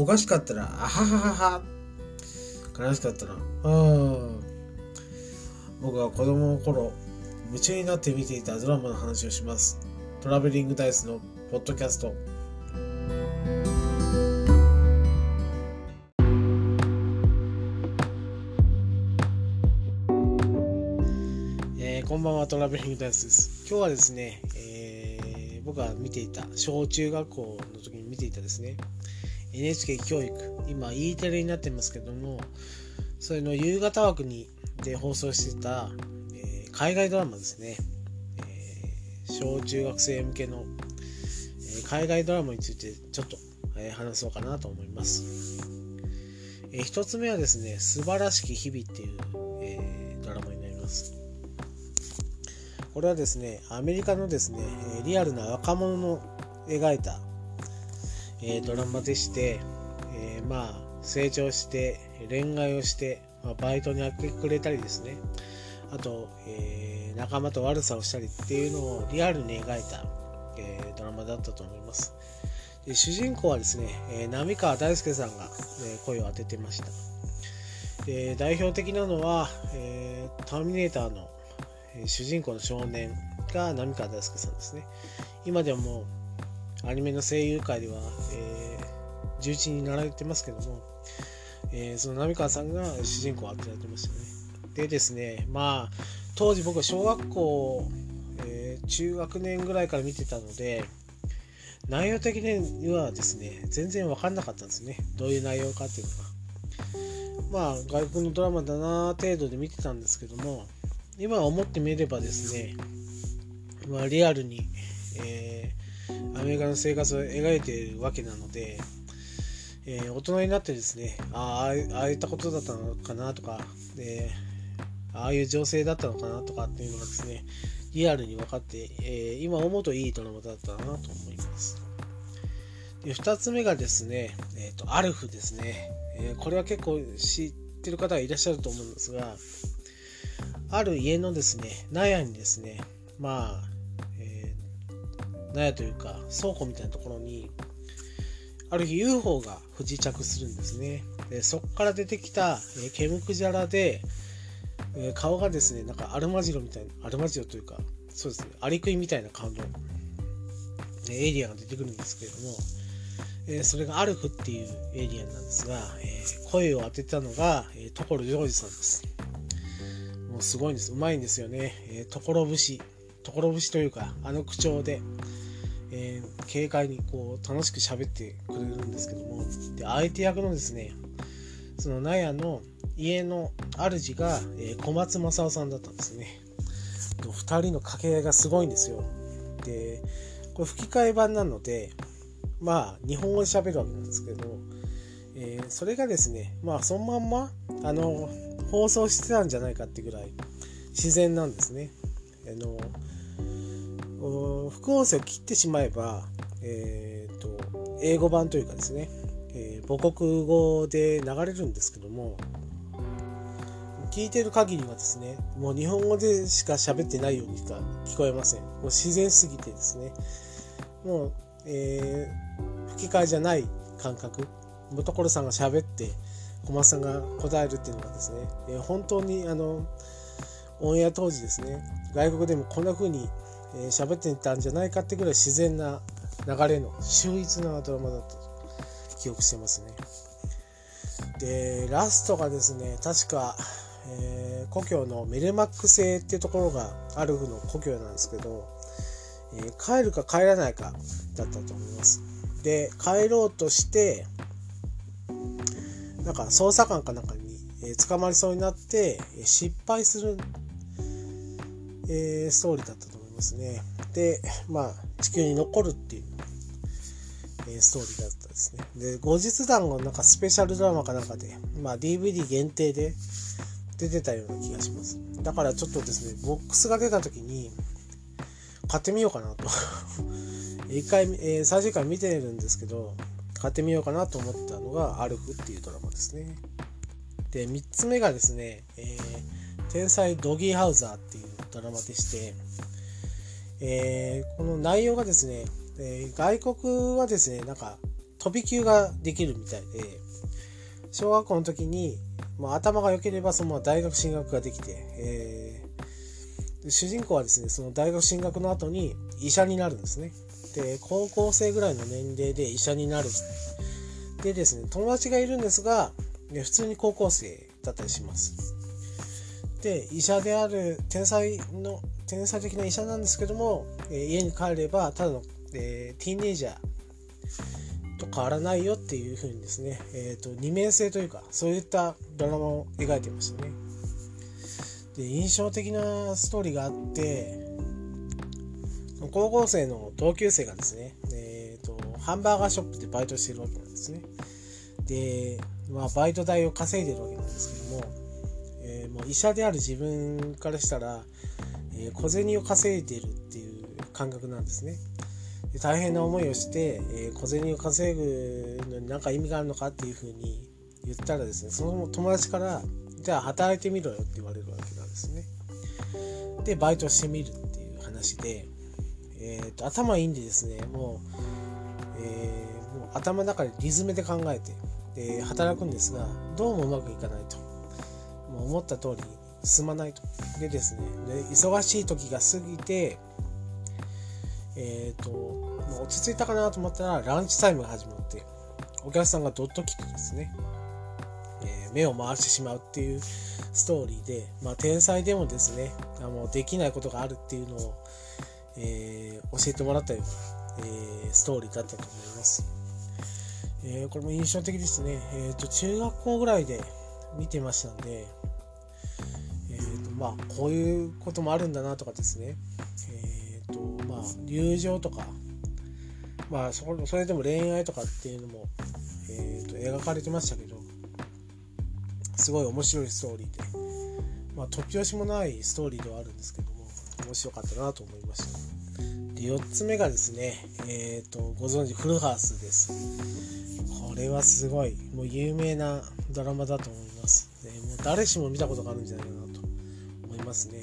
おかしかったら、あはははは。悲しかったら、あ僕は子供の頃、夢中になって見ていたドラマの話をします。トラベリングダイスのポッドキャスト。えー、こんばんは、トラベリングダイスです。今日はですね、えー、僕が見ていた、小中学校の時に見ていたですね、NHK 教育。今 E テレになってますけどもそれの夕方枠にで放送してた、えー、海外ドラマですね、えー、小中学生向けの、えー、海外ドラマについてちょっと、え話そうかなと思います、え一つ目はですね素晴らしき日々っていう、えドラマになります。これはですねアメリカのですねリアルな若者の描いたえ、ドラマでして、え、まあ成長して恋愛をして、まあ、バイトに明け暮れたりですね。あと、えー、仲間と悪さをしたりっていうのをリアルに描いた、えドラマだったと思います。で主人公はですね、え浪川大輔さんが、え声を当ててました。で代表的なのは、えターミネーターの、え主人公の少年が浪川大輔さんですね。今でもアニメの声優界では、えー、重鎮になられてますけども、えー、その浪川さんが主人公を当てられてましたね。でですね、まあ、当時僕は小学校、えー、中学年ぐらいから見てたので、内容的にはですね、全然分かんなかったんですね。どういう内容かっていうのが。まあ、外国のドラマだな程度で見てたんですけども、今思ってみればですね、まあ、リアルに、えアメリカの生活を描いているわけなので、えー、大人になってですねああああいったことだったのかなとかでああいう情勢だったのかなとかっていうのがですねリアルに分かって、えー、今思うといいドラマだったなと思います。で2つ目がですね、えーと、アルフですね、え、これは結構知ってる方がいらっしゃると思うんですがある家のですね納屋にですねまあ納屋というか倉庫みたいなところにある日 UFO が不時着するんですね。でそこから出てきた、えー、ケムクジャラで、えー、顔がですねなんかアルマジロみたいなアルマジロというかそうですねアリクイみたいな顔の、えエイリアンが出てくるんですけれども、えー、それがアルフっていうエイリアンなんですが、え声を当てたのが、え所ジョージさんです。もうすごいんです。うまいんですよね、え所節所節というかあの口調で。えー、軽快にこう楽しく喋ってくれるんですけども。で相手役のですねその納屋の家の主が、えー、小松政夫さんだったんですね。2人の掛け合いがすごいんですよ。でこれ吹き替え版なのでまあ日本語で喋るわけなんですけど、えー、それがですねまあそのまんまあの放送してたんじゃないかってぐらい自然なんですね。あの副音声を切ってしまえば、えーと、英語版というかですね、えー、母国語で流れるんですけども聞いてる限りはですねもう日本語でしか喋ってないようにしか聞こえません。もう自然すぎてですねもう、えー、吹き替えじゃない感覚所さんが喋って小松さんが答えるっていうのがですね、えー、本当にあのオンエア当時ですね外国でもこんな風にえー、喋ってたんじゃないかってぐらい自然な流れの秀逸なドラマだったと記憶してますね。でラストがですね確か、えー、故郷のメルマック星っていうところがアルフの故郷なんですけど、えー、帰るか帰らないかだったと思います。で帰ろうとしてなんか捜査官かなんかに、えー、捕まりそうになって、え失敗する、えー、ストーリーだったとですね。で、まあ、地球に残るっていう、えー、ストーリーだったですね。で、後日談のなんかスペシャルドラマかなんかで、まあ、DVD 限定で出てたような気がします。だからちょっとですね、ボックスが出た時に、買ってみようかなと。一回、えー、最終回見てるんですけど、買ってみようかなと思ったのが、アルフっていうドラマですね。で、3つ目がですね、えー、天才ドギーハウザーっていうドラマでして、えー、この内容がですね、えー、外国はですね、なんか飛び級ができるみたいで小学校の時に、まあ、頭が良ければそのまま大学進学ができて、えー、主人公はですねその大学進学の後に医者になるんですね。で高校生ぐらいの年齢で医者になる。でですね友達がいるんですが普通に高校生だったりします。で医者である天才の天才的な医者なんですけども、えー、家に帰ればただの、えー、ティーンエイジャーと変わらないよっていうふうにですね、えーと、二面性というかそういったドラマを描いてましたね。で印象的なストーリーがあって高校生の同級生がですね、えーと、ハンバーガーショップでバイトしてるわけなんですね。で、まあ、バイト代を稼いでるわけなんですけどもえー、もう医者である自分からしたら、え、小銭を稼いでるっていう感覚なんですね。で大変な思いをして、え、小銭を稼ぐのに何か意味があるのかっていうふうに言ったらですねその友達からじゃあ働いてみろよって言われるわけなんですね。でバイトしてみるっていう話で、えーと、頭いいんでですねもう,、えー、もう頭の中でリズムで考えてで働くんですがどうもうまくいかないと。もう思った通り進まないと。でですね、で忙しい時が過ぎて、えっ、ー、と、落ち着いたかなと思ったらランチタイムが始まって、お客さんがどっと来てですね、えー、目を回してしまうっていうストーリーで、まあ、天才でもですね、あのできないことがあるっていうのを、えー、教えてもらったような、えー、ストーリーだったと思います。えー、これも印象的ですね。えっ、と、中学校ぐらいで見てましたんで、まあこういうこともあるんだなとかですね。えっ、ー、とまあ友情とか。まあそそれでも恋愛とかっていうのも、えーと、描かれてましたけどすごい面白いストーリーで。まあ突拍子もないストーリーではあるんですけども面白かったなと思いました。で4つ目がですねえっ、ー、とご存知フルハウスです。これはすごいもう有名なドラマだと思います、ね、もう誰しも見たことがあるんじゃないかなますね。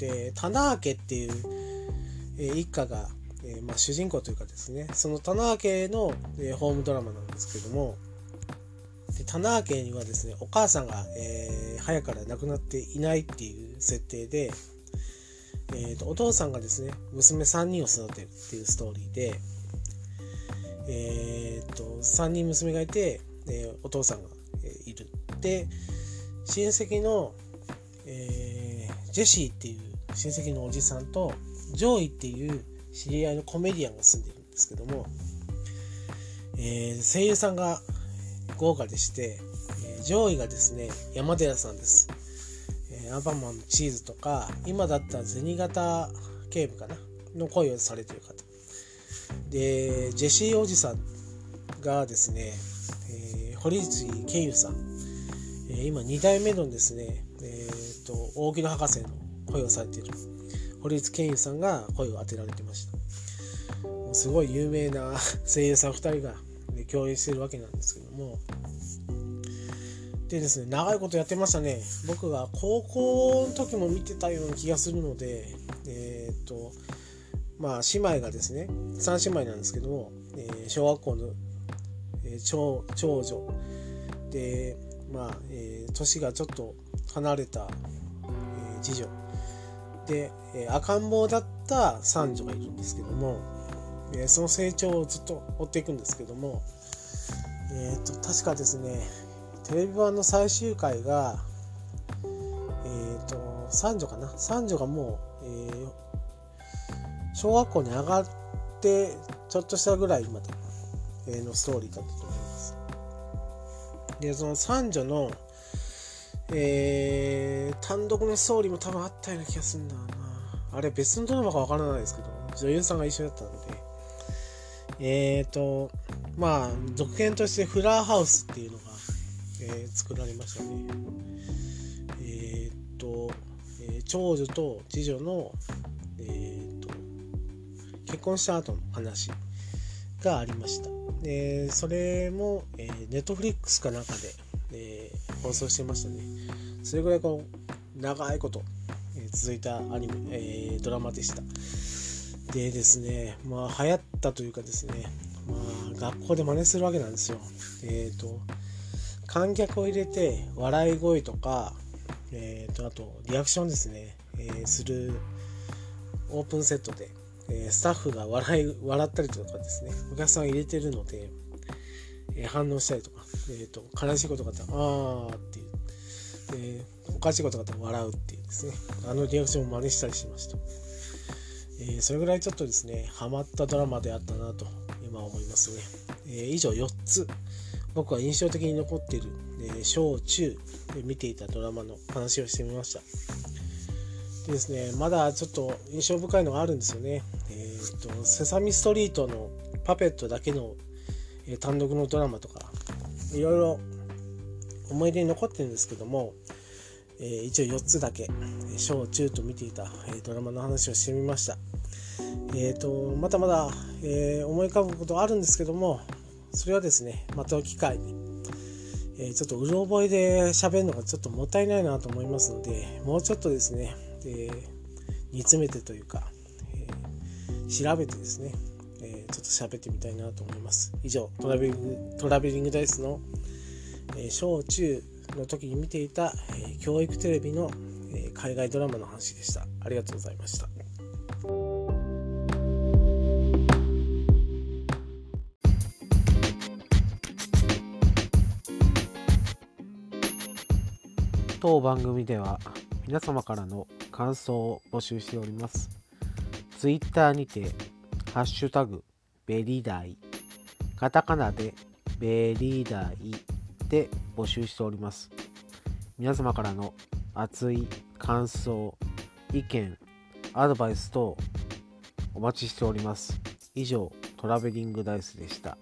で棚明っていう、えー、一家が、えー、まあ、主人公というかですねその棚明の、えー、ホームドラマなんですけどもで棚明にはですねお母さんが、え早から亡くなっていないっていう設定で、えーと、お父さんがですね娘3人を育てるっていうストーリーで、えーと、3人娘がいて、えお父さんが、えいる。で親戚の、えージェシーっていう親戚のおじさんとジョイっていう知り合いのコメディアンが住んでるんですけども、えー、声優さんが豪華でして、えー、上位がですね山寺さんです、えー、アンパンマンのチーズとか今だったら銭形警部かな？の声をされてる方。でジェシーおじさんがですね、えー、堀内健優さん、え、今2代目のですねと大木戸博士の声をされている堀内健優さんが声を当てられてました。すごい有名な 声優さん2人が、ね、共演してるわけなんですけども。でですね長いことやってましたね。僕が高校の時も見てたような気がするのでえっ、とまあ姉妹がですね3姉妹なんですけども、えー、小学校の、えー、長長女。でまあ、えー、年がちょっと離れた、次女で、えー、赤ん坊だった三女がいるんですけども、えー、その成長をずっと追っていくんですけども、えーと、確かですねテレビ版の最終回が、えーと、三女かな三女がもう、えー、小学校に上がってちょっとしたぐらいまでのストーリーだったと。でその三女のえー、単独のストーリーも多分あったような気がするんだな。あれ別のドラマかわからないですけど、女優さんが一緒だったので。えーと、まあ、続編としてフラーハウスっていうのが、えー、作られましたね。えーと、えー、長女と次女の、えーと、結婚した後の話がありました。で、それも、えー、ネットフリックスかなんかで、えー、放送してましたね。それぐらいこう長いこと、えー、続いたアニメ、えー、ドラマでした。でですね、まあ流行ったというかですね、まあ、学校で真似するわけなんですよ。えっ、ー、と観客を入れて笑い声とか、えーと、あとリアクションですね、えー、するオープンセットで、え、スタッフが笑い笑ったりとかですねお客さん入れてるので、え、反応したりとか、えーと、悲しいことがあったら「あー」っていう、えー、おかしいことがあったら笑うっていうですねあのリアクションを真似したりしました、えー、それぐらいちょっとですねハマったドラマであったなと今思いますね、えー、以上4つ僕は印象的に残っている、え小中で見ていたドラマの話をしてみました。ですねまだちょっと印象深いのがあるんですよね。えっ、ー、とセサミストリートのパペットだけの、えー、単独のドラマとかいろいろ思い出に残ってるんですけども、えー、一応4つだけ小中と見ていた、えドラマの話をしてみました。えーと、まだまだ、え思い浮かぶことあるんですけどもそれはですねまた機会に、え、ちょっとうろ覚えで喋るのがちょっともったいないなと思いますのでもうちょっとですね、えー、煮詰めてというか、えー、調べてですね、えちょっと喋ってみたいなと思います。以上トラベリングトラベリングダイスの、え小中の時に見ていた、え教育テレビの、え海外ドラマの話でした。ありがとうございました。当番組では皆様からの感想を募集しております。Twitter にて、ハッシュタグ、ベリダイ、カタカナでベリダイで募集しております。皆様からの熱い感想、意見、アドバイス等お待ちしております。以上、トラベリングダイスでした。